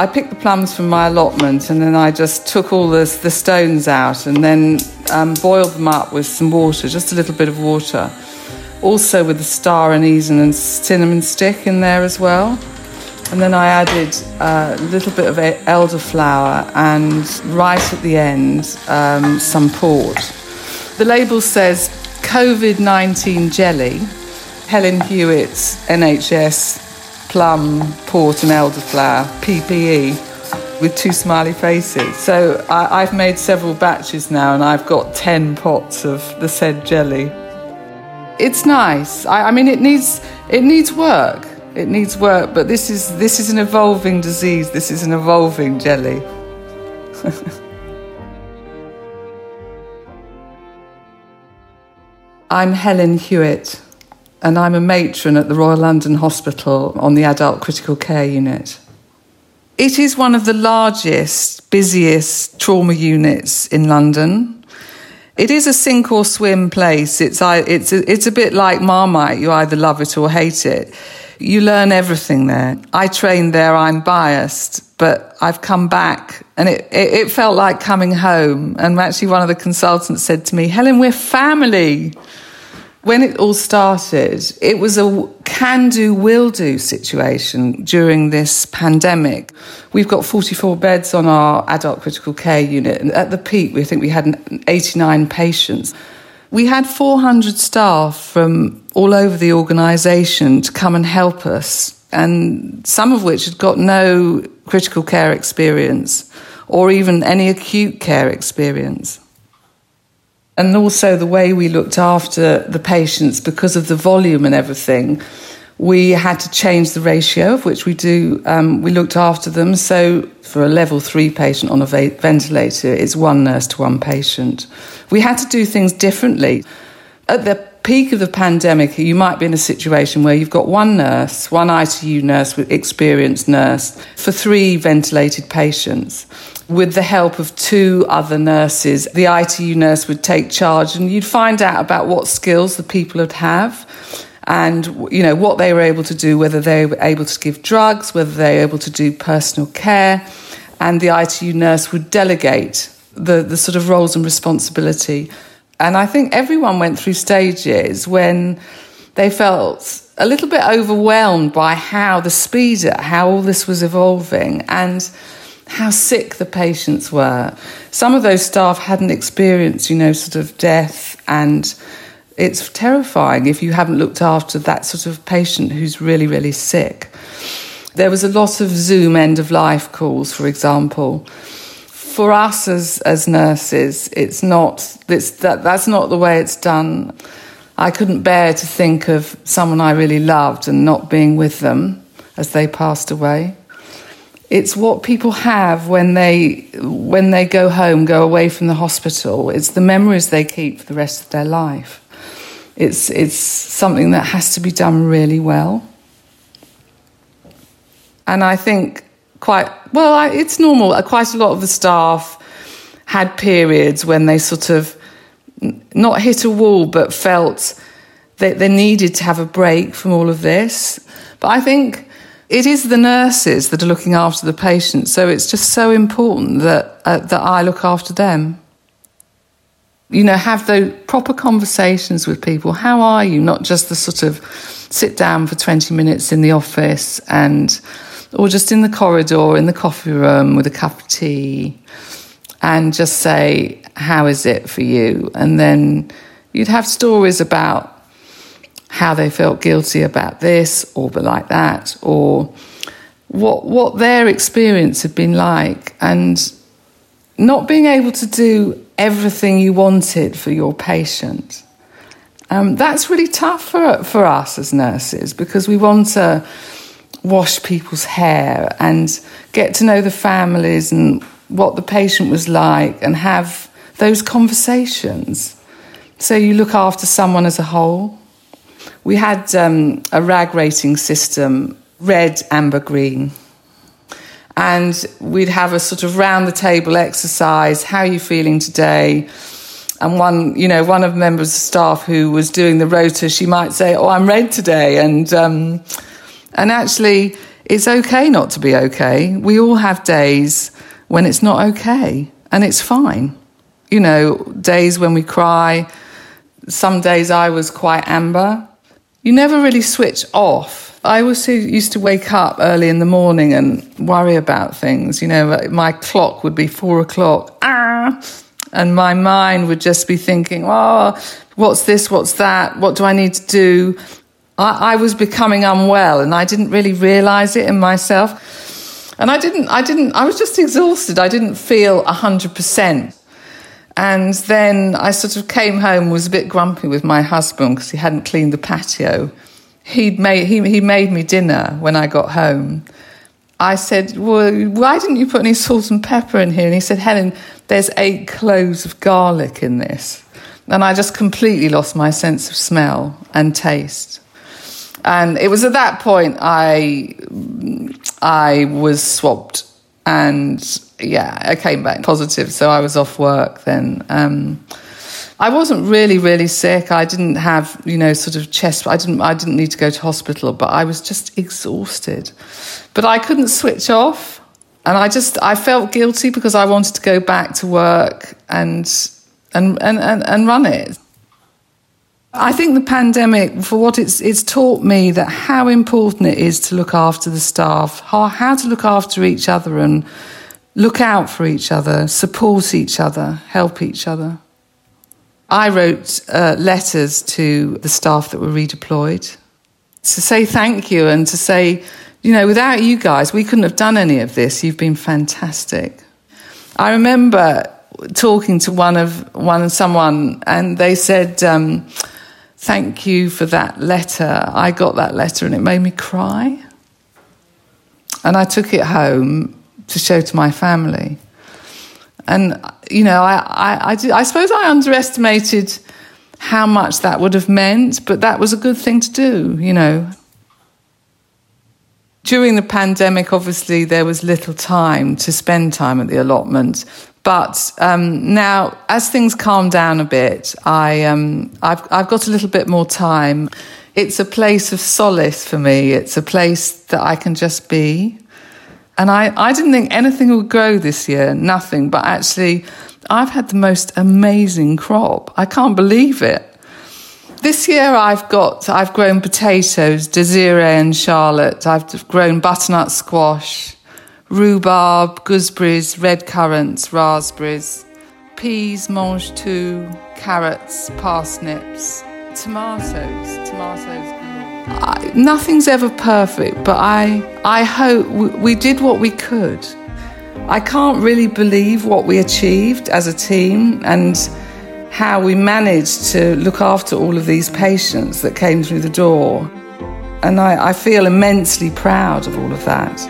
I picked the plums from my allotment and then I just took all the, the stones out and then um, boiled them up with some water, just a little bit of water. Also with the star anise and cinnamon stick in there as well. And then I added a little bit of elderflower and right at the end, um, some port. The label says COVID 19 jelly, Helen Hewitt's NHS plum, port, and elderflower PPE with two smiley faces. So I, have made several batches now, and I've got 10 pots of the said jelly. It's nice. I, I mean, it needs, it needs work. It needs work, but this is, this is an evolving disease. This is an evolving jelly. I'm Helen Hewitt and I'm a matron at the Royal London Hospital on the adult critical care unit. It is one of the largest, busiest trauma units in London. It is a sink or swim place. It's, it's, it's a bit like Marmite. You either love it or hate it. You learn everything there. I trained there, I'm biased, but I've come back and it, it, it felt like coming home. And actually, one of the consultants said to me, Helen, we're family when it all started, it was a can do, will do situation during this pandemic. We've got 44 beds on our adult critical care unit. And at the peak, we think we had 89 patients. We had 400 staff from all over the organisation to come and help us, and some of which had got no critical care experience or even any acute care experience and also the way we looked after the patients because of the volume and everything. We had to change the ratio of which we do. Um, we looked after them. So for a level three patient on a va- ventilator, it's one nurse to one patient. We had to do things differently. At the peak of the pandemic, you might be in a situation where you've got one nurse, one ITU nurse, with experienced nurse, for three ventilated patients. With the help of two other nurses, the ITU nurse would take charge, and you'd find out about what skills the people would have and you know what they were able to do whether they were able to give drugs whether they were able to do personal care and the ITU nurse would delegate the, the sort of roles and responsibility and I think everyone went through stages when they felt a little bit overwhelmed by how the speed at how all this was evolving and how sick the patients were. Some of those staff hadn't experienced, you know, sort of death and it's terrifying if you haven't looked after that sort of patient who's really, really sick. There was a lot of Zoom end of life calls, for example for us as, as nurses, it's not, it's, that, that's not the way it's done. I couldn't bear to think of someone I really loved and not being with them as they passed away. It's what people have when they, when they go home, go away from the hospital. It's the memories they keep for the rest of their life. It's, it's something that has to be done really well. And I think quite well. I, it's normal. Uh, quite a lot of the staff had periods when they sort of not hit a wall, but felt that they needed to have a break from all of this. But I think it is the nurses that are looking after the patients, so it's just so important that uh, that I look after them. You know, have those proper conversations with people. How are you? Not just the sort of sit down for 20 minutes in the office and or just in the corridor in the coffee room with a cup of tea and just say, How is it for you? And then you'd have stories about how they felt guilty about this or like that, or what, what their experience had been like, and not being able to do everything you wanted for your patient. Um, that's really tough for, for us as nurses because we want to wash people's hair and get to know the families and what the patient was like and have those conversations. So you look after someone as a whole. We had um, a RAG rating system red, amber, green. And we'd have a sort of round the table exercise. How are you feeling today? And one, you know, one of members of staff who was doing the rota, she might say, "Oh, I'm red today," and um, and actually, it's okay not to be okay. We all have days when it's not okay, and it's fine. You know, days when we cry. Some days I was quite amber. You never really switch off. I always used to wake up early in the morning and worry about things. You know, my clock would be four o'clock. Ah! And my mind would just be thinking, oh, what's this? What's that? What do I need to do? I, I was becoming unwell and I didn't really realize it in myself. And I didn't, I didn't, I was just exhausted. I didn't feel 100%. And then I sort of came home, was a bit grumpy with my husband because he hadn't cleaned the patio. He'd made, he, he made me dinner when I got home. I said, Well, why didn't you put any salt and pepper in here? And he said, Helen, there's eight cloves of garlic in this. And I just completely lost my sense of smell and taste. And it was at that point I I was swabbed and yeah, I came back positive, so I was off work then. Um, I wasn't really, really sick. I didn't have, you know, sort of chest. I didn't. I didn't need to go to hospital, but I was just exhausted. But I couldn't switch off, and I just I felt guilty because I wanted to go back to work and and and and, and run it. I think the pandemic, for what it's it's taught me that how important it is to look after the staff, how how to look after each other and look out for each other, support each other, help each other. I wrote uh, letters to the staff that were redeployed to say thank you and to say, you know, without you guys, we couldn't have done any of this. You've been fantastic. I remember talking to one of one someone, and they said, um, "Thank you for that letter. I got that letter, and it made me cry." And I took it home to show to my family. And, you know, I, I, I, did, I suppose I underestimated how much that would have meant, but that was a good thing to do, you know. During the pandemic, obviously, there was little time to spend time at the allotment. But um, now, as things calm down a bit, I, um, I've, I've got a little bit more time. It's a place of solace for me. It's a place that I can just be. And I, I didn't think anything would grow this year, nothing. But actually, I've had the most amazing crop. I can't believe it. This year I've got, I've grown potatoes, Desiree and Charlotte. I've grown butternut squash, rhubarb, gooseberries, red currants, raspberries, peas, mange tout, carrots, parsnips, tomatoes, tomatoes I, nothing's ever perfect, but I, I hope we, we did what we could. I can't really believe what we achieved as a team and how we managed to look after all of these patients that came through the door. And I, I feel immensely proud of all of that.